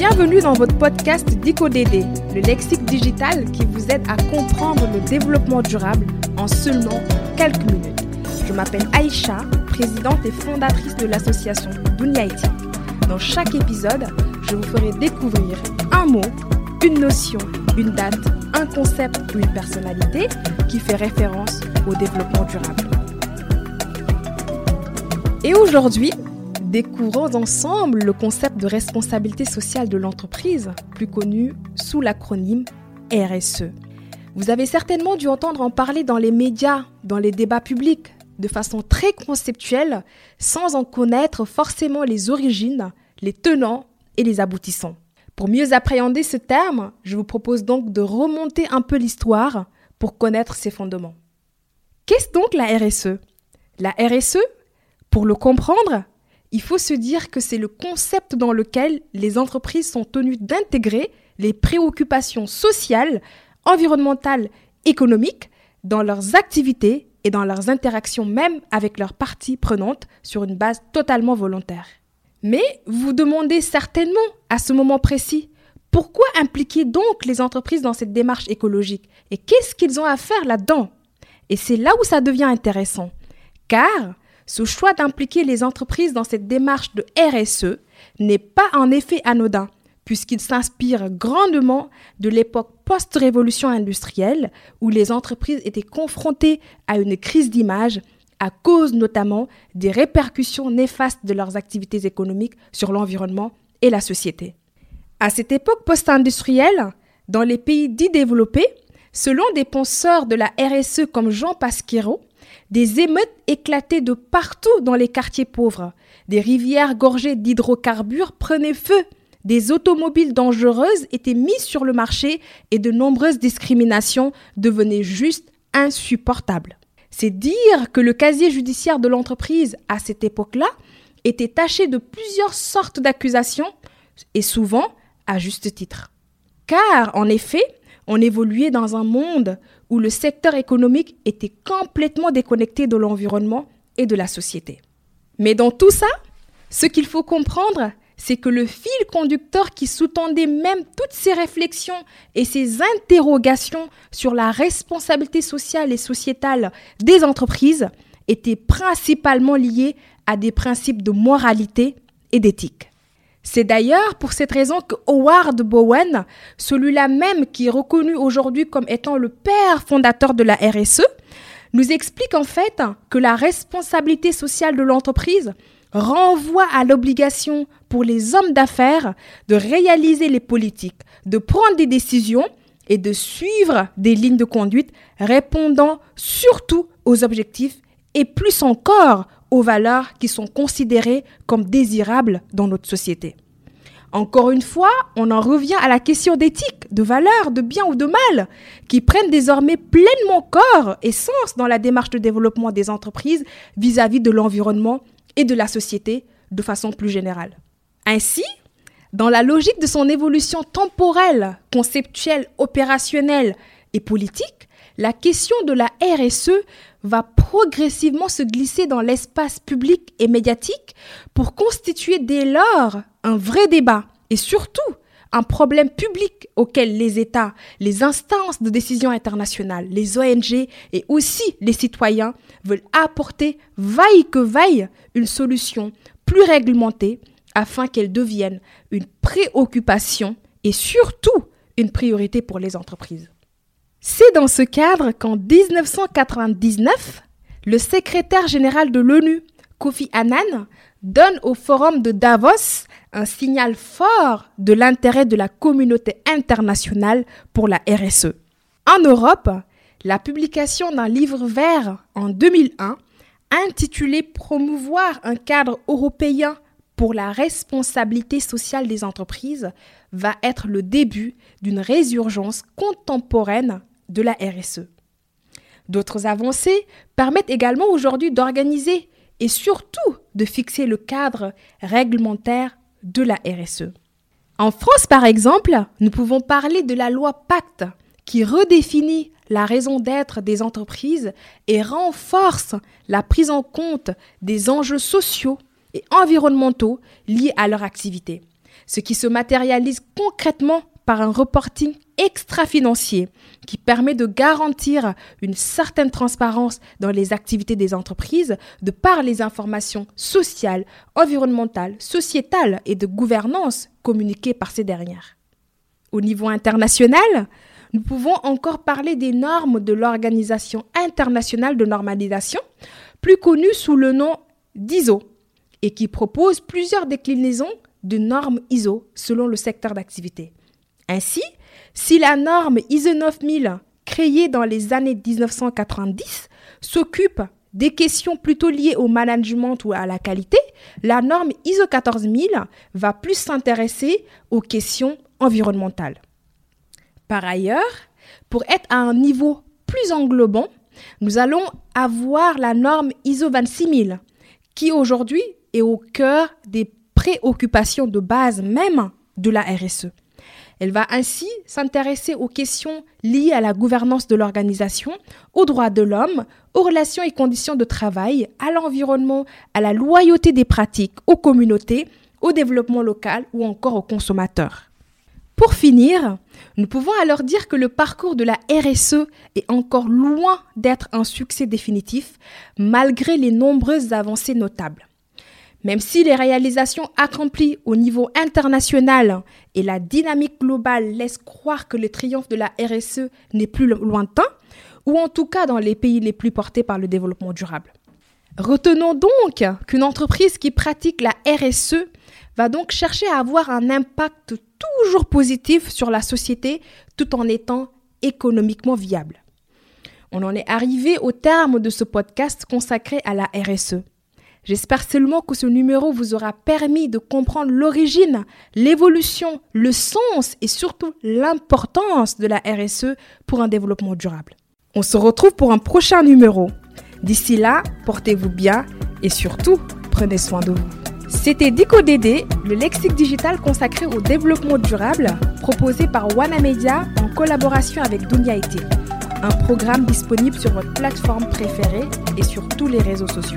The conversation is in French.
Bienvenue dans votre podcast DicoDD, le lexique digital qui vous aide à comprendre le développement durable en seulement quelques minutes. Je m'appelle Aïcha, présidente et fondatrice de l'association Dunia Dans chaque épisode, je vous ferai découvrir un mot, une notion, une date, un concept ou une personnalité qui fait référence au développement durable. Et aujourd'hui, découvrons ensemble le concept de responsabilité sociale de l'entreprise, plus connu sous l'acronyme RSE. Vous avez certainement dû entendre en parler dans les médias, dans les débats publics, de façon très conceptuelle, sans en connaître forcément les origines, les tenants et les aboutissants. Pour mieux appréhender ce terme, je vous propose donc de remonter un peu l'histoire pour connaître ses fondements. Qu'est-ce donc la RSE La RSE, pour le comprendre, il faut se dire que c'est le concept dans lequel les entreprises sont tenues d'intégrer les préoccupations sociales, environnementales, économiques dans leurs activités et dans leurs interactions même avec leurs parties prenantes sur une base totalement volontaire. Mais vous demandez certainement à ce moment précis, pourquoi impliquer donc les entreprises dans cette démarche écologique Et qu'est-ce qu'ils ont à faire là-dedans? Et c'est là où ça devient intéressant. Car ce choix d'impliquer les entreprises dans cette démarche de RSE n'est pas en effet anodin, puisqu'il s'inspire grandement de l'époque post-révolution industrielle, où les entreprises étaient confrontées à une crise d'image à cause notamment des répercussions néfastes de leurs activités économiques sur l'environnement et la société. À cette époque post-industrielle, dans les pays dits développés, selon des penseurs de la RSE comme Jean Pasquero, des émeutes éclataient de partout dans les quartiers pauvres. Des rivières gorgées d'hydrocarbures prenaient feu. Des automobiles dangereuses étaient mises sur le marché et de nombreuses discriminations devenaient juste insupportables. C'est dire que le casier judiciaire de l'entreprise à cette époque-là était taché de plusieurs sortes d'accusations et souvent à juste titre. Car, en effet, on évoluait dans un monde où le secteur économique était complètement déconnecté de l'environnement et de la société. Mais dans tout ça, ce qu'il faut comprendre, c'est que le fil conducteur qui sous-tendait même toutes ces réflexions et ces interrogations sur la responsabilité sociale et sociétale des entreprises était principalement lié à des principes de moralité et d'éthique. C'est d'ailleurs pour cette raison que Howard Bowen, celui-là même qui est reconnu aujourd'hui comme étant le père fondateur de la RSE, nous explique en fait que la responsabilité sociale de l'entreprise renvoie à l'obligation pour les hommes d'affaires de réaliser les politiques, de prendre des décisions et de suivre des lignes de conduite répondant surtout aux objectifs et plus encore aux valeurs qui sont considérées comme désirables dans notre société. Encore une fois, on en revient à la question d'éthique, de valeurs, de bien ou de mal, qui prennent désormais pleinement corps et sens dans la démarche de développement des entreprises vis-à-vis de l'environnement et de la société de façon plus générale. Ainsi, dans la logique de son évolution temporelle, conceptuelle, opérationnelle et politique, la question de la RSE va progressivement se glisser dans l'espace public et médiatique pour constituer dès lors un vrai débat et surtout un problème public auquel les États, les instances de décision internationales, les ONG et aussi les citoyens veulent apporter, vaille que vaille, une solution plus réglementée afin qu'elle devienne une préoccupation et surtout une priorité pour les entreprises. C'est dans ce cadre qu'en 1999, le secrétaire général de l'ONU, Kofi Annan, donne au forum de Davos un signal fort de l'intérêt de la communauté internationale pour la RSE. En Europe, la publication d'un livre vert en 2001 intitulé Promouvoir un cadre européen pour la responsabilité sociale des entreprises va être le début d'une résurgence contemporaine de la RSE. D'autres avancées permettent également aujourd'hui d'organiser et surtout de fixer le cadre réglementaire de la RSE. En France, par exemple, nous pouvons parler de la loi Pacte qui redéfinit la raison d'être des entreprises et renforce la prise en compte des enjeux sociaux et environnementaux liés à leur activité. ce qui se matérialise concrètement par un reporting extra-financier qui permet de garantir une certaine transparence dans les activités des entreprises de par les informations sociales, environnementales, sociétales et de gouvernance communiquées par ces dernières. Au niveau international, nous pouvons encore parler des normes de l'Organisation internationale de normalisation, plus connue sous le nom d'ISO, et qui propose plusieurs déclinaisons de normes ISO selon le secteur d'activité. Ainsi, si la norme ISO 9000, créée dans les années 1990, s'occupe des questions plutôt liées au management ou à la qualité, la norme ISO 14000 va plus s'intéresser aux questions environnementales. Par ailleurs, pour être à un niveau plus englobant, nous allons avoir la norme ISO 26000 qui aujourd'hui est au cœur des préoccupations de base même de la RSE. Elle va ainsi s'intéresser aux questions liées à la gouvernance de l'organisation, aux droits de l'homme, aux relations et conditions de travail, à l'environnement, à la loyauté des pratiques, aux communautés, au développement local ou encore aux consommateurs. Pour finir, nous pouvons alors dire que le parcours de la RSE est encore loin d'être un succès définitif, malgré les nombreuses avancées notables. Même si les réalisations accomplies au niveau international et la dynamique globale laissent croire que le triomphe de la RSE n'est plus lointain, ou en tout cas dans les pays les plus portés par le développement durable. Retenons donc qu'une entreprise qui pratique la RSE va donc chercher à avoir un impact toujours positif sur la société tout en étant économiquement viable. On en est arrivé au terme de ce podcast consacré à la RSE. J'espère seulement que ce numéro vous aura permis de comprendre l'origine, l'évolution, le sens et surtout l'importance de la RSE pour un développement durable. On se retrouve pour un prochain numéro. D'ici là, portez-vous bien et surtout, prenez soin de vous. C'était DécoDD, le lexique digital consacré au développement durable, proposé par Media en collaboration avec Dunia IT. Un programme disponible sur votre plateforme préférée et sur tous les réseaux sociaux.